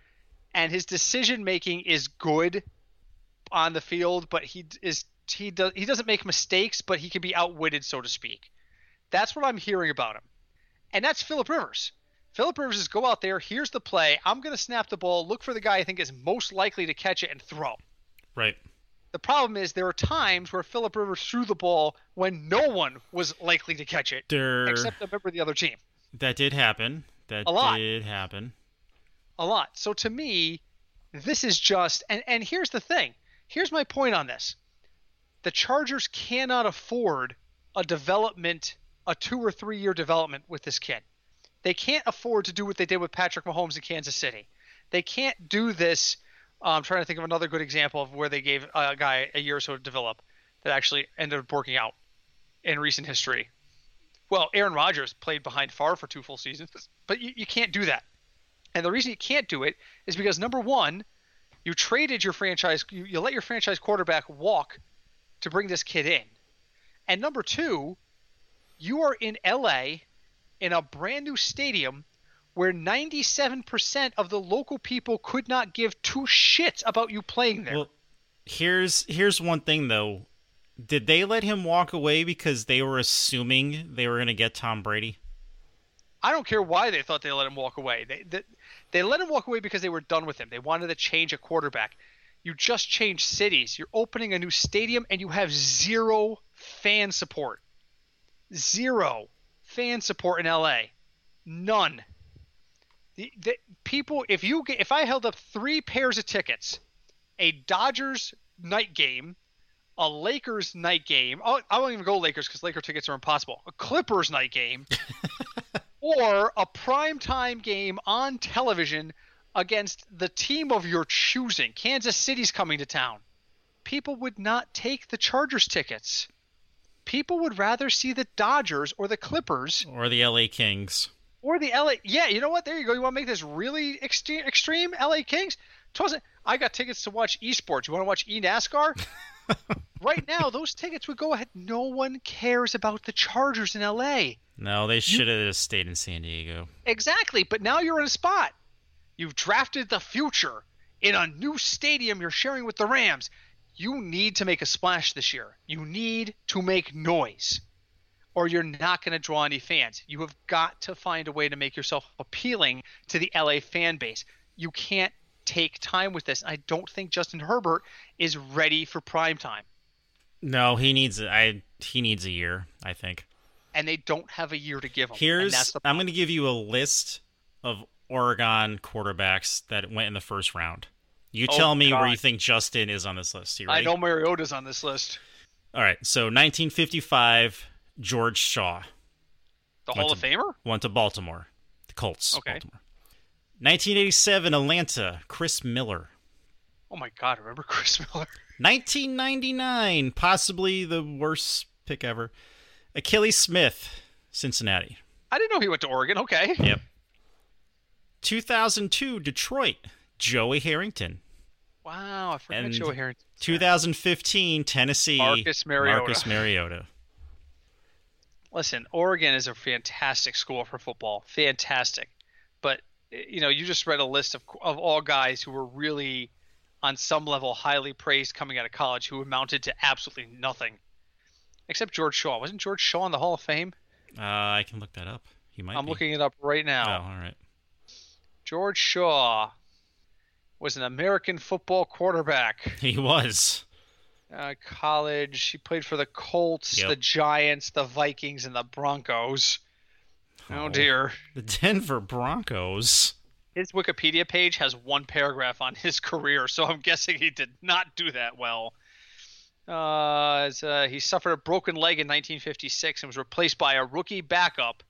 and his decision making is good on the field, but he is he does he doesn't make mistakes, but he can be outwitted so to speak. That's what I'm hearing about him. And that's Philip Rivers. Philip Rivers is go out there, here's the play, I'm going to snap the ball, look for the guy I think is most likely to catch it and throw. Right. The problem is there are times where Philip Rivers threw the ball when no one was likely to catch it There. except a member of the other team. That did happen. That A lot. did happen. A lot. So to me, this is just and and here's the thing. Here's my point on this. The Chargers cannot afford a development, a 2 or 3 year development with this kid. They can't afford to do what they did with Patrick Mahomes in Kansas City. They can't do this Uh, I'm trying to think of another good example of where they gave a guy a year or so to develop that actually ended up working out in recent history. Well, Aaron Rodgers played behind Favre for two full seasons, but you, you can't do that. And the reason you can't do it is because number one, you traded your franchise, you, you let your franchise quarterback walk to bring this kid in. And number two, you are in LA in a brand new stadium where 97% of the local people could not give two shits about you playing there. Well, here's here's one thing though. Did they let him walk away because they were assuming they were going to get Tom Brady? I don't care why they thought they let him walk away. They, they they let him walk away because they were done with him. They wanted to change a quarterback. You just changed cities. You're opening a new stadium and you have zero fan support. Zero fan support in LA. None. The, the people if you get, if I held up 3 pairs of tickets, a Dodgers night game, a Lakers night game. I won't even go Lakers because Laker tickets are impossible. A Clippers night game, or a primetime game on television against the team of your choosing. Kansas City's coming to town. People would not take the Chargers tickets. People would rather see the Dodgers or the Clippers Or the LA Kings? Or the LA. Yeah, you know what? There you go. You want to make this really extreme? Extreme LA Kings. Twasn't. I got tickets to watch esports. You want to watch e NASCAR? right now, those tickets would go ahead. No one cares about the Chargers in LA. No, they should have stayed in San Diego. Exactly. But now you're in a spot. You've drafted the future in a new stadium you're sharing with the Rams. You need to make a splash this year. You need to make noise, or you're not going to draw any fans. You have got to find a way to make yourself appealing to the LA fan base. You can't take time with this. I don't think Justin Herbert is ready for prime time. No, he needs I he needs a year, I think. and they don't have a year to give them. Here's and that's the I'm going to give you a list of Oregon quarterbacks that went in the first round. You Oh, tell me where you think Justin is on this list. I know Mariota's on this list. All right. So 1955, George Shaw The Hall to- of Famer? went to Baltimore, the Colts. Okay. Baltimore. 1987, Atlanta, Chris Miller. Oh my God! Remember Chris Miller? 1999, possibly the worst pick ever. Akili Smith, Cincinnati. I didn't know he went to Oregon. Okay. Yep. 2002, Detroit, Joey Harrington. Wow, I forgot And Joe Harrington. 2015, Tennessee, Marcus Mariota. Marcus Mariota. Listen, Oregon is a fantastic school for football. Fantastic. But you know, you just read a list of of all guys who were really on some level highly praised coming out of college who amounted to absolutely nothing. Except George Shaw. Wasn't George Shaw in the Hall of Fame? Uh, I can look that up. He might. I'm be. looking it up right now. Oh, all right. George Shaw was an American football quarterback. He was. Uh, college. He played for the Colts, Yep. the Giants, the Vikings, and the Broncos. Oh, dear. The Denver Broncos. His Wikipedia page has one paragraph on his career, so I'm guessing he did not do that well. Uh, uh, he suffered a broken leg in 1956 and was replaced by a rookie backup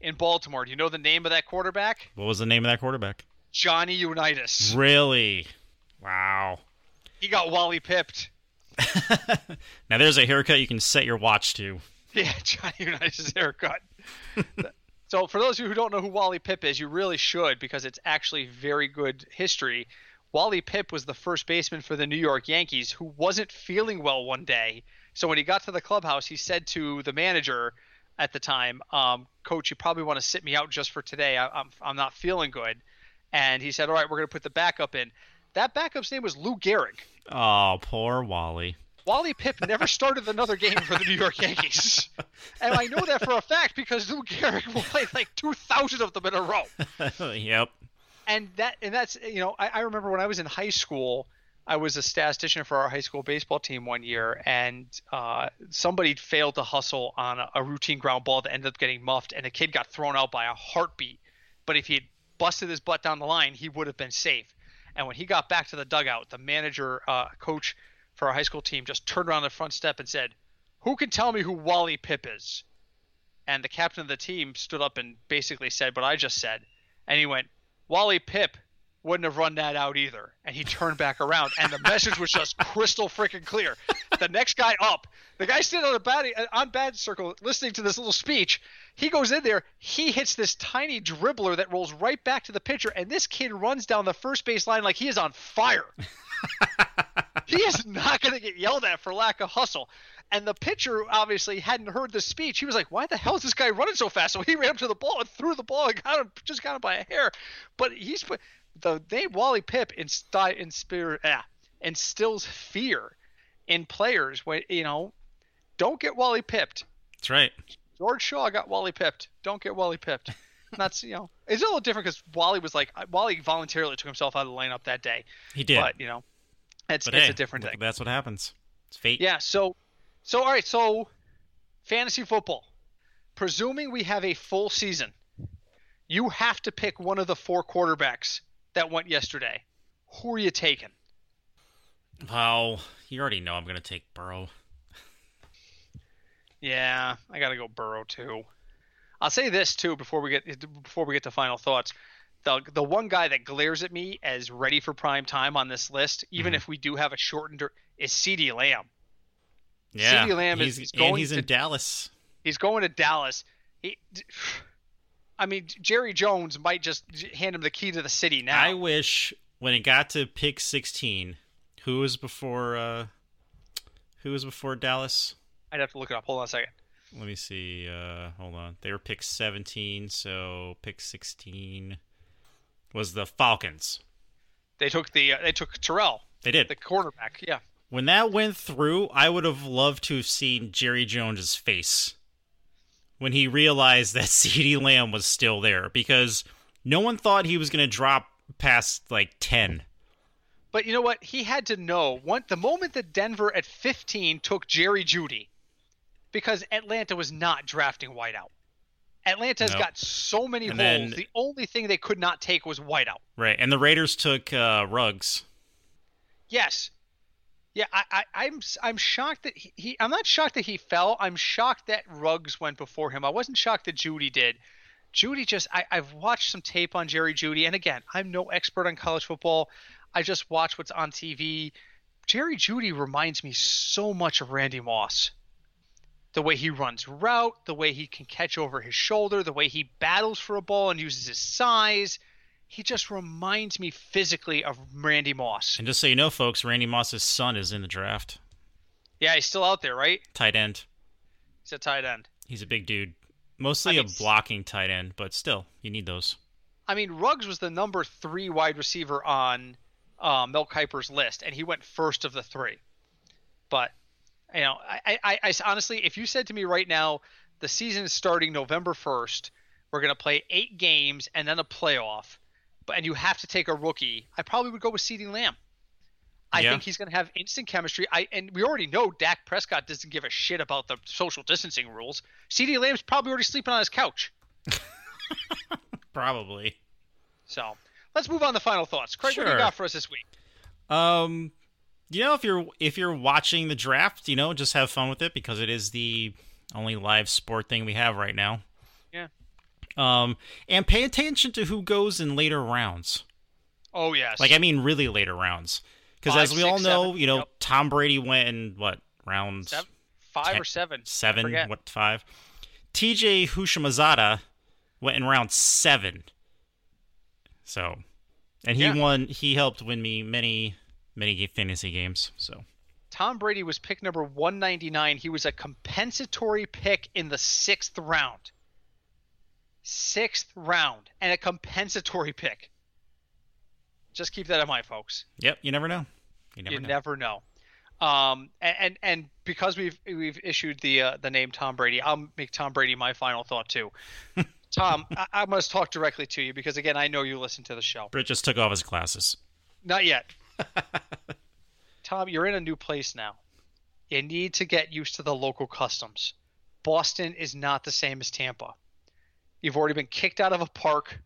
in Baltimore. Do you know the name of that quarterback? What was the name of that quarterback? Johnny Unitas. Really? Wow. He got Wally pipped. Now there's a haircut you can set your watch to. Yeah, Johnny Unitas' haircut. so, for those of you who don't know who Wally Pipp is, you really should because it's actually very good history. Wally Pipp was the first baseman for the New York Yankees who wasn't feeling well one day. So, when he got to the clubhouse, he said to the manager at the time, um, Coach, you probably want to sit me out just for today. I, I'm, I'm not feeling good. And he said, All right, we're going to put the backup in. That backup's name was Lou Gehrig. Oh, poor Wally. Wally Pipp never started another game for the New York Yankees. And I know that for a fact because Lou Gehrig played like 2,000 of them in a row. yep. And that and that's you know I, I remember when I was in high school, I was a statistician for our high school baseball team one year, and uh, somebody failed to hustle on a, a routine ground ball that ended up getting muffed, and a kid got thrown out by a heartbeat. But if he had busted his butt down the line, he would have been safe. And when he got back to the dugout, the manager, uh, coach for our high school team, just turned around the front step and said, "Who can tell me who Wally Pipp is?" And the captain of the team stood up and basically said what I just said, and he went, "Wally Pipp wouldn't have run that out either." And he turned back around, and the message was just crystal freaking clear. The next guy up, the guy sitting on the on deck circle, listening to this little speech, he goes in there, he hits this tiny dribbler that rolls right back to the pitcher, and this kid runs down the first base line like he is on fire. he is not going to get yelled at for lack of hustle. And the pitcher obviously hadn't heard the speech. He was like, "Why the hell is this guy running so fast?" So he ran up to the ball and threw the ball and got him, just got him by a hair. But he's put the name Wally insti- inspire, ah, instills fear in players. When you know, don't get Wally pipped. That's right. George Shaw got Wally pipped. Don't get Wally pipped. That's you know, it's a little different because Wally was like Wally voluntarily took himself out of the lineup that day. He did. But you know, it's But it's hey, a different thing. That's what happens. It's fate. Yeah. So, so all right. So, fantasy football. Presuming we have a full season, you have to pick one of the four quarterbacks that went yesterday. Who are you taking? Well, you already know I'm going to take Burrow. Yeah, I gotta go Burrow too. I'll say this too before we get before we get to final thoughts. The the one guy that glares at me as ready for prime time on this list, even Mhm. if we do have a shortened, is CeeDee Lamb. Yeah. CeeDee Lamb is- he's, is going and he's to- in Dallas. He's going to Dallas. He, I mean, Jerry Jones might just hand him the key to the city now. I wish when it got to pick 16, who was before uh who was before Dallas? I'd have to look it up. Hold on a second. Let me see. Uh hold on. They were pick 17, so pick 16 was the Falcons. They took the uh, they took Terrell, They did. the cornerback. Yeah. When that went through, I would have loved to have seen Jerry Jones's face when he realized that CeeDee Lamb was still there because no one thought he was going to drop past like 10. But you know what? He had to know. One, the moment that Denver at 15 took Jerry Jeudy, because Atlanta was not drafting wideout. Atlanta's Nope. got so many And holes. then- the only thing they could not take was wideout. Right, and the Raiders took uh, Ruggs. Yes. Yeah, I, I, I'm I'm shocked that he, he I'm not shocked that he fell. I'm shocked that Ruggs went before him. I wasn't shocked that Jeudy did. Jeudy just I, I've watched some tape on Jerry Jeudy, and again, I'm no expert on college football. I just watch what's on TV. Jerry Jeudy reminds me so much of Randy Moss. The way he runs route, the way he can catch over his shoulder, the way he battles for a ball and uses his size. He just reminds me physically of Randy Moss. And just so you know, folks, Randy Moss's son is in the draft. Yeah, he's still out there, right? Tight end. He's a tight end. He's a big dude. Mostly I mean, a blocking tight end, but still, you need those. I mean, Ruggs was the number three wide receiver on uh, Mel Kiper's list, and he went first of the three. But you know, I, I, I honestly, if you said to me right now, the season is starting November first, we're gonna play eight games and then a playoff, but and you have to take a rookie, I probably would go with CeeDee Lamb. I Yeah. think he's going to have instant chemistry. I and we already know Dak Prescott doesn't give a shit about the social distancing rules. CeeDee Lamb's probably already sleeping on his couch. Probably. So let's move on to final thoughts. Craig, what do you got for us this week? Um, you know, if you're if you're watching the draft, you know, just have fun with it because it is the only live sport thing we have right now. Yeah. Um, and pay attention to who goes in later rounds. Oh yes. Like I mean, really later rounds. Because as we all know, seven. you know, Yep. Tom Brady went in what rounds? Seven, five ten- or seven. Seven, what five? T.J. Houshmandzadeh went in round seven. So, and he Yeah. won. He helped win me many, many fantasy games. So, Tom Brady was pick number 199. He was a compensatory pick in the sixth round. Sixth round and a compensatory pick. Just keep that in mind, folks. yep, you never know. You never you know. never know. Um, and, and and because we've we've issued the uh, the name Tom Brady, I'll make Tom Brady my final thought too. Tom, I, I must talk directly to you because again, I know you listen to the show. Britt just took off his glasses. Not yet. Tom, you're in a new place now. You need to get used to the local customs. Boston is not the same as Tampa. You've already been kicked out of a park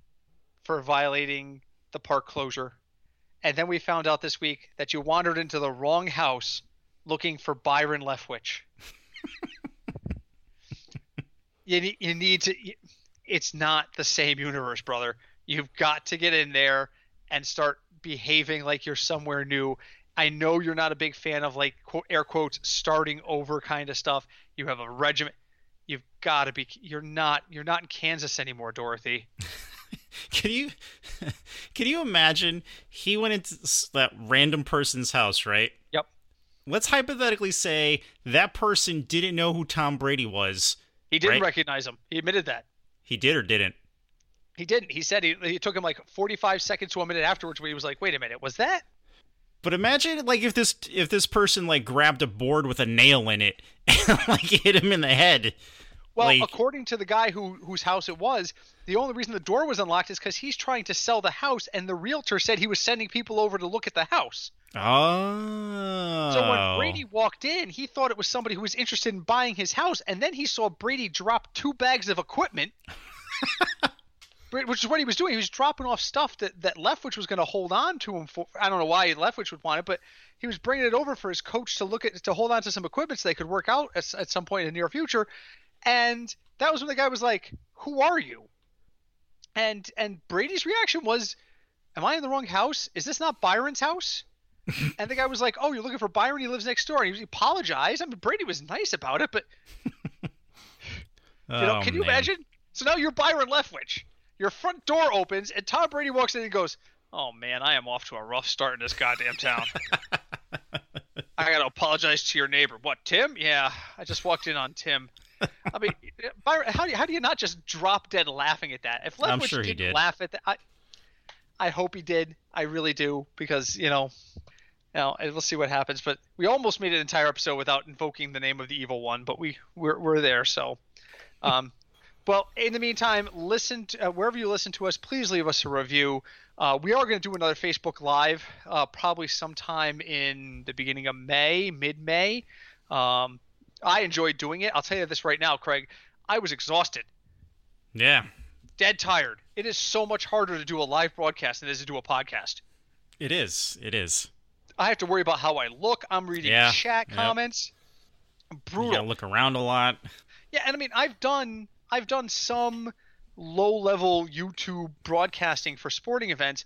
for violating the park closure. And then we found out this week that you wandered into the wrong house looking for Byron Leftwich. you, need, you need to. It's not the same universe, brother. You've got to get in there and start behaving like you're somewhere new. I know you're not a big fan of like quote, air quotes starting over kind of stuff. You have a regiment. You've got to be. You're not. You're not in Kansas anymore, Dorothy. Can you can you imagine he went into that random person's house, right? Yep. Let's hypothetically say that person didn't know who Tom Brady was. He didn't Right. recognize him. He admitted that. He did or didn't. He didn't. He said he, he took him like 45 seconds to a minute afterwards where he was like, wait a minute, was that? But imagine like if this if this person like grabbed a board with a nail in it and like hit him in the head. Well, Like- according to the guy who whose house it was, the only reason the door was unlocked is because he's trying to sell the house, and the realtor said he was sending people over to look at the house. Oh. So when oh. Brady walked in, he thought it was somebody who was interested in buying his house, and then he saw Brady drop two bags of equipment, which is what he was doing. He was dropping off stuff that that Leftwich was going to hold on to him for. I don't know why Leftwich would want it, but he was bringing it over for his coach to look at to hold on to some equipment so they could work out at, at some point in the near future. And that was when the guy was like, "Who are you?" And and Brady's reaction was, "Am I in the wrong house? Is this not Byron's house?" and the guy was like, "Oh, you're looking for Byron? He lives next door." And he apologized. I mean, Brady was nice about it, but you know, Oh, can you man. imagine? So now you're Byron Leftwich. Your front door opens, and Tom Brady walks in and goes, "Oh man, I am off to a rough start in this goddamn town. I gotta apologize to your neighbor. What, Tim? Yeah, I just walked in on Tim. I mean, Byron, how do you, how do you not just drop dead laughing at that? If Leftwich I'm sure he didn't did. laugh at that, I, I hope he did. I really do because you know, you know, we'll see what happens. But we almost made an entire episode without invoking the name of the evil one, but we we're, we're there. So, um, well, in the meantime, listen to, uh, wherever you listen to us. Please leave us a review. Uh, we are going to do another Facebook Live, uh, probably sometime in the beginning of May, mid-May. Um, I enjoyed doing it. I'll tell you this right now, Craig. I was exhausted, Yeah, dead tired. It is so much harder to do a live broadcast than it is to do a podcast. it is. It is. I have to worry about how I look. I'm reading Yeah, chat yep. comments. You Brutal. gotta look around a lot. Yeah, and I mean, I've done I've done some low level YouTube broadcasting for sporting events.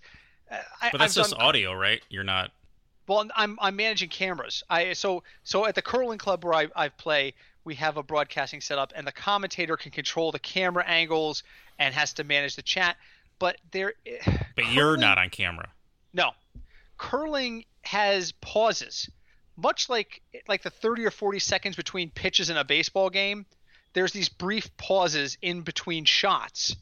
Uh, I, But that's I've just done, audio, right? You're not. Well, I'm I'm managing cameras. I so so at the curling club where I I play, we have a broadcasting setup, and the commentator can control the camera angles and has to manage the chat. But there, eh, But you're not on camera. No, curling has pauses, much like like the 30 or 40 seconds between pitches in a baseball game. There's these brief pauses in between shots.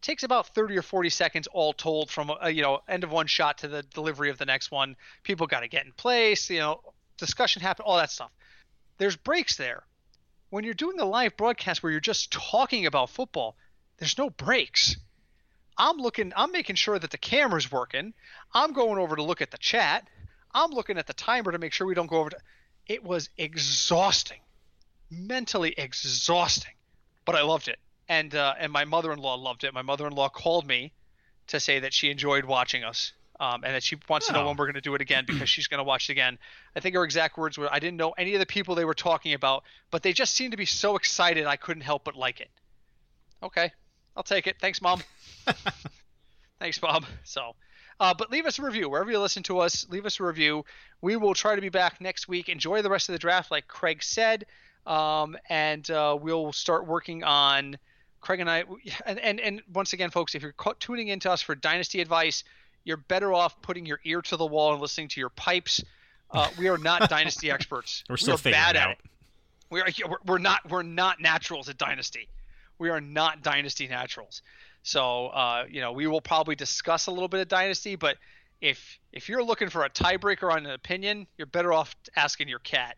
Takes about 30 or 40 seconds all told from uh, you know end of one shot to the delivery of the next one. People got to get in place, you know, discussion happen, all that stuff. There's breaks there. When you're doing a live broadcast where you're just talking about football, there's no breaks. I'm looking I'm making sure that the camera's working. I'm going over to look at the chat. I'm looking at the timer to make sure we don't go over to it was exhausting. Mentally exhausting. But I loved it. And uh, and my mother-in-law loved it. My mother-in-law called me to say that she enjoyed watching us. Um, and that she wants to know Oh. when we're going to do it again because she's going to watch it again. I think her exact words were, "I didn't know any of the people they were talking about, but they just seemed to be so excited I couldn't help but like it." Okay, I'll take it. Thanks, mom. Thanks, Bob. So, uh, but leave us a review wherever you listen to us. Leave us a review. We will try to be back next week. Enjoy the rest of the draft, like Craig said, um, and uh, we'll start working on Craig and I. And, and and once again, folks, if you're tuning in to us for dynasty advice, you're better off putting your ear to the wall and listening to your pipes. Uh, we are not dynasty experts. We're still we bad at out. it. We are we're- we're not we're not naturals at Dynasty. We are not Dynasty naturals. So uh, you know we will probably discuss a little bit of Dynasty, but if if you're looking for a tiebreaker on an opinion, you're better off asking your cat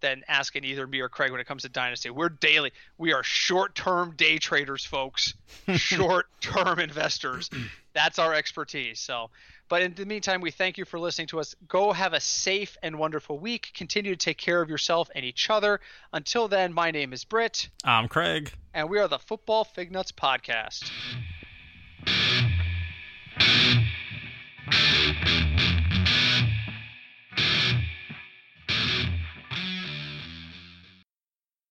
than asking either me or Craig when it comes to dynasty. We're daily. We are short-term day traders, folks. short-term investors. That's our expertise. So, but in the meantime, we thank you for listening to us. Go have a safe and wonderful week. Continue to take care of yourself and each other. Until then, my name is Britt. I'm Craig. And we are the Football Fig Nuts Podcast.